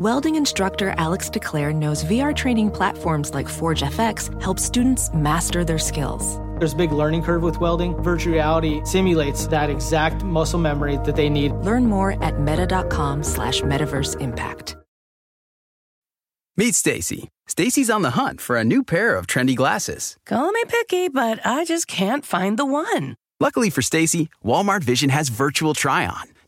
Welding instructor Alex DeClaire knows VR training platforms like Forge FX help students master their skills. There's a big learning curve with welding. Virtual reality simulates that exact muscle memory that they need. Learn more at meta.com slash metaverse impact. Meet Stacy. Stacy's on the hunt for a new pair of trendy glasses. Call me picky, but I just can't find the one. Luckily for Stacy, Walmart Vision has virtual try on.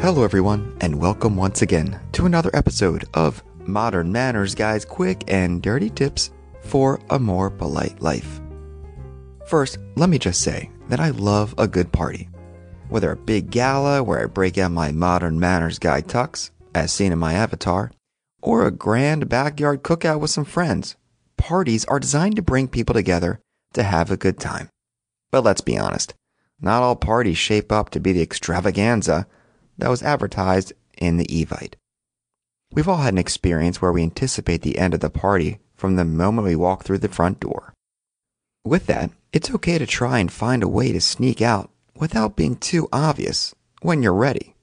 Hello, everyone, and welcome once again to another episode of Modern Manners Guy's Quick and Dirty Tips for a More Polite Life. First, let me just say that I love a good party. Whether a big gala where I break out my Modern Manners Guy tux, as seen in my avatar, or a grand backyard cookout with some friends, parties are designed to bring people together to have a good time. But let's be honest, not all parties shape up to be the extravaganza that was advertised in the Evite. We've all had an experience where we anticipate the end of the party from the moment we walk through the front door. With that, it's okay to try and find a way to sneak out without being too obvious when you're ready.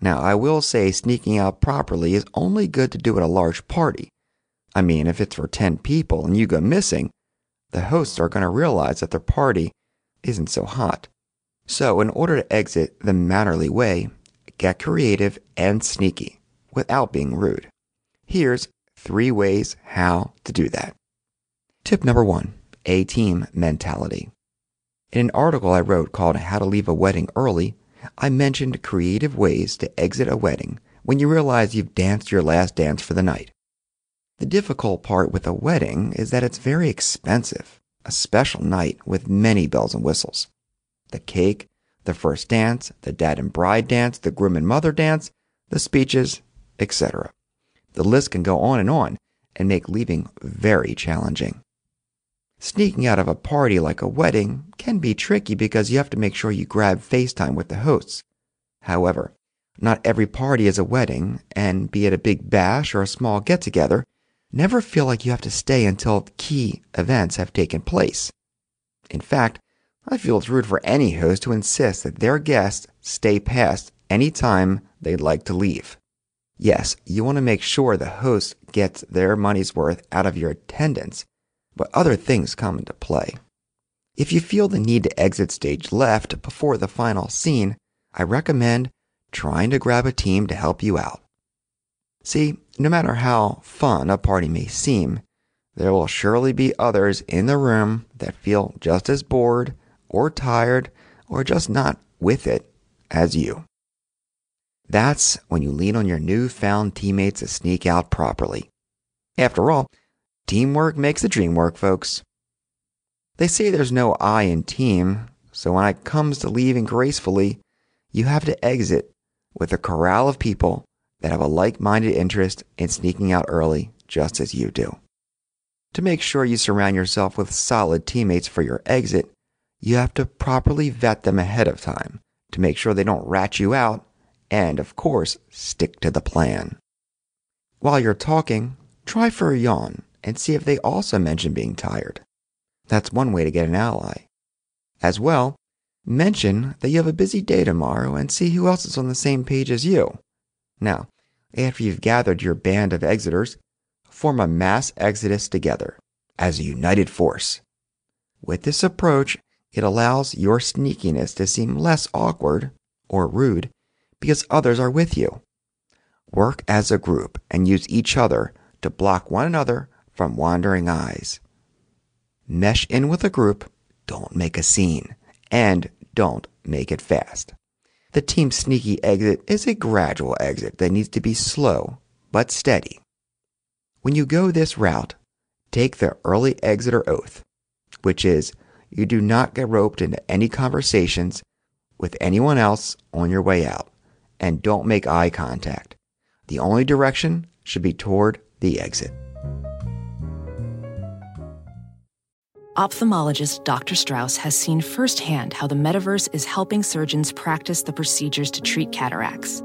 Now, I will say sneaking out properly is only good to do at a large party. I mean, if it's for 10 people and you go missing, the hosts are going to realize that their party isn't so hot. So, in order to exit the mannerly way, get creative and sneaky without being rude. Here's three ways how to do that. Tip number one A team mentality. In an article I wrote called How to Leave a Wedding Early, I mentioned creative ways to exit a wedding when you realize you've danced your last dance for the night. The difficult part with a wedding is that it's very expensive, a special night with many bells and whistles. The cake, the first dance, the dad and bride dance, the groom and mother dance, the speeches, etc. The list can go on and on and make leaving very challenging. Sneaking out of a party like a wedding can be tricky because you have to make sure you grab FaceTime with the hosts. However, not every party is a wedding, and be it a big bash or a small get together, never feel like you have to stay until key events have taken place. In fact, I feel it's rude for any host to insist that their guests stay past any time they'd like to leave. Yes, you want to make sure the host gets their money's worth out of your attendance, but other things come into play. If you feel the need to exit stage left before the final scene, I recommend trying to grab a team to help you out. See, no matter how fun a party may seem, there will surely be others in the room that feel just as bored or tired or just not with it as you. That's when you lean on your newfound teammates to sneak out properly. After all, teamwork makes the dream work, folks. They say there's no I in team, so when it comes to leaving gracefully, you have to exit with a corral of people that have a like minded interest in sneaking out early, just as you do. To make sure you surround yourself with solid teammates for your exit, you have to properly vet them ahead of time to make sure they don't rat you out and, of course, stick to the plan. While you're talking, try for a yawn and see if they also mention being tired. That's one way to get an ally. As well, mention that you have a busy day tomorrow and see who else is on the same page as you. Now, after you've gathered your band of exiters, form a mass exodus together as a united force. With this approach, it allows your sneakiness to seem less awkward or rude because others are with you. Work as a group and use each other to block one another from wandering eyes. Mesh in with a group, don't make a scene, and don't make it fast. The team sneaky exit is a gradual exit that needs to be slow but steady. When you go this route, take the early exiter oath, which is you do not get roped into any conversations with anyone else on your way out, and don't make eye contact. The only direction should be toward the exit. ophthalmologist Dr. Strauss has seen firsthand how the metaverse is helping surgeons practice the procedures to treat cataracts.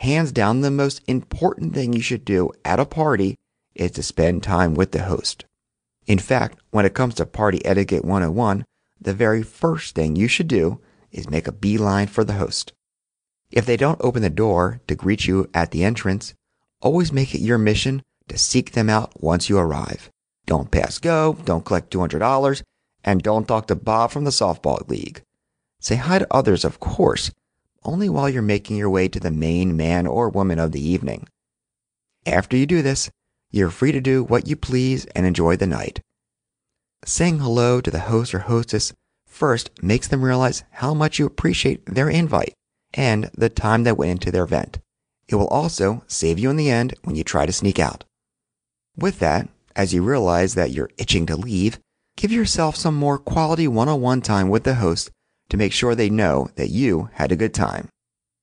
Hands down, the most important thing you should do at a party is to spend time with the host. In fact, when it comes to Party Etiquette 101, the very first thing you should do is make a beeline for the host. If they don't open the door to greet you at the entrance, always make it your mission to seek them out once you arrive. Don't pass go, don't collect $200, and don't talk to Bob from the softball league. Say hi to others, of course, only while you're making your way to the main man or woman of the evening. After you do this, you're free to do what you please and enjoy the night. Saying hello to the host or hostess first makes them realize how much you appreciate their invite and the time that went into their event. It will also save you in the end when you try to sneak out. With that, as you realize that you're itching to leave, give yourself some more quality one on one time with the host to make sure they know that you had a good time,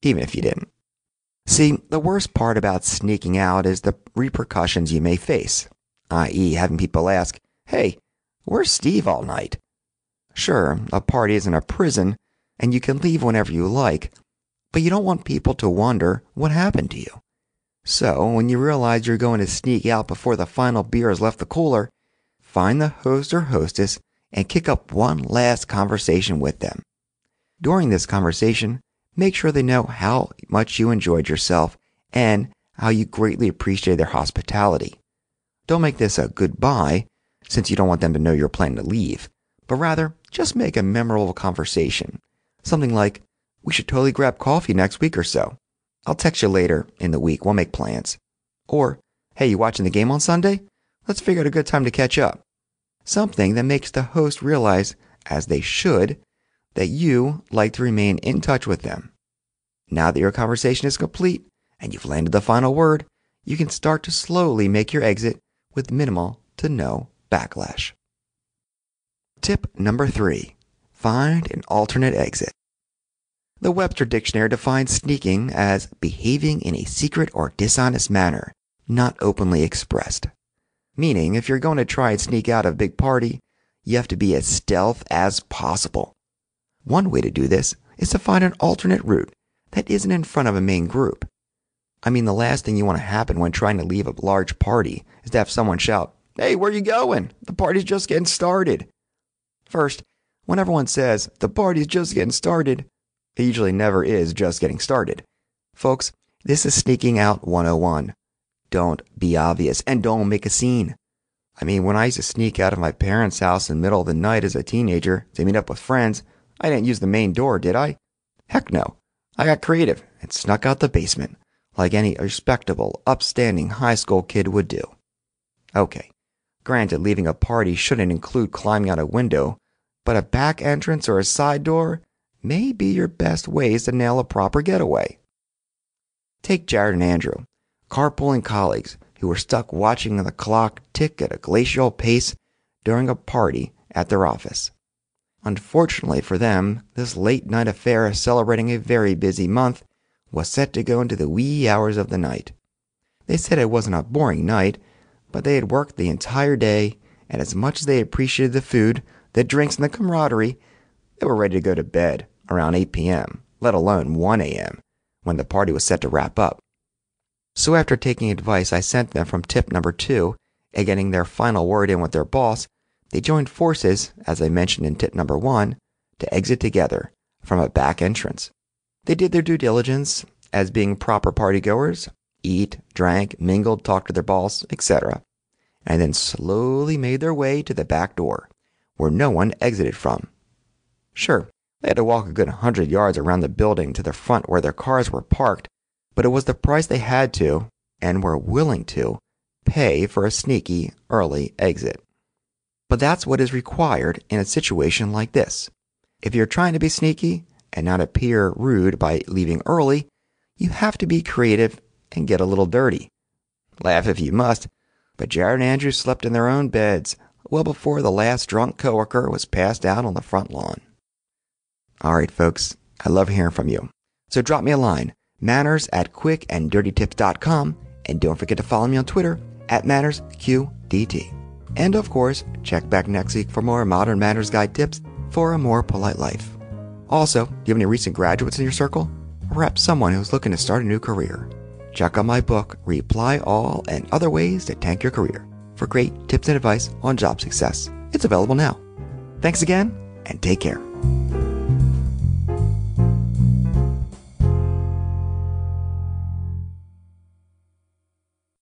even if you didn't. See, the worst part about sneaking out is the repercussions you may face, i.e., having people ask, Hey, where's Steve all night? Sure, a party isn't a prison, and you can leave whenever you like, but you don't want people to wonder what happened to you. So, when you realize you're going to sneak out before the final beer has left the cooler, find the host or hostess and kick up one last conversation with them. During this conversation, make sure they know how much you enjoyed yourself and how you greatly appreciated their hospitality. Don't make this a goodbye, since you don't want them to know you're planning to leave, but rather just make a memorable conversation. Something like, We should totally grab coffee next week or so. I'll text you later in the week. We'll make plans. Or, Hey, you watching the game on Sunday? Let's figure out a good time to catch up. Something that makes the host realize, as they should, that you like to remain in touch with them. Now that your conversation is complete and you've landed the final word, you can start to slowly make your exit with minimal to no backlash. Tip number three find an alternate exit. The Webster Dictionary defines sneaking as behaving in a secret or dishonest manner, not openly expressed. Meaning, if you're going to try and sneak out of a big party, you have to be as stealth as possible. One way to do this is to find an alternate route that isn't in front of a main group. I mean, the last thing you want to happen when trying to leave a large party is to have someone shout, Hey, where you going? The party's just getting started. First, when everyone says, the party's just getting started, it usually never is just getting started. Folks, this is sneaking out 101. Don't be obvious and don't make a scene. I mean, when I used to sneak out of my parents' house in the middle of the night as a teenager to meet up with friends, I didn't use the main door, did I? Heck no. I got creative and snuck out the basement, like any respectable, upstanding high school kid would do. Okay, granted, leaving a party shouldn't include climbing out a window, but a back entrance or a side door may be your best ways to nail a proper getaway. Take Jared and Andrew, carpooling colleagues who were stuck watching the clock tick at a glacial pace during a party at their office. Unfortunately for them, this late night affair celebrating a very busy month was set to go into the wee hours of the night. They said it wasn't a boring night, but they had worked the entire day, and as much as they appreciated the food, the drinks, and the camaraderie, they were ready to go to bed around 8 p.m., let alone 1 a.m., when the party was set to wrap up. So after taking advice I sent them from tip number two and getting their final word in with their boss, they joined forces, as I mentioned in tip number one, to exit together from a back entrance. They did their due diligence as being proper partygoers, eat, drank, mingled, talked to their boss, etc., and then slowly made their way to the back door, where no one exited from. Sure, they had to walk a good hundred yards around the building to the front where their cars were parked, but it was the price they had to, and were willing to, pay for a sneaky, early exit. But that's what is required in a situation like this. If you're trying to be sneaky and not appear rude by leaving early, you have to be creative and get a little dirty. Laugh if you must, but Jared and Andrew slept in their own beds well before the last drunk coworker was passed out on the front lawn. All right, folks, I love hearing from you. So drop me a line, manners at quickanddirtytips.com, and don't forget to follow me on Twitter at mannersqdt. And of course, check back next week for more Modern Manners Guide tips for a more polite life. Also, do you have any recent graduates in your circle? Or perhaps someone who's looking to start a new career? Check out my book, Reply All and Other Ways to Tank Your Career, for great tips and advice on job success. It's available now. Thanks again, and take care.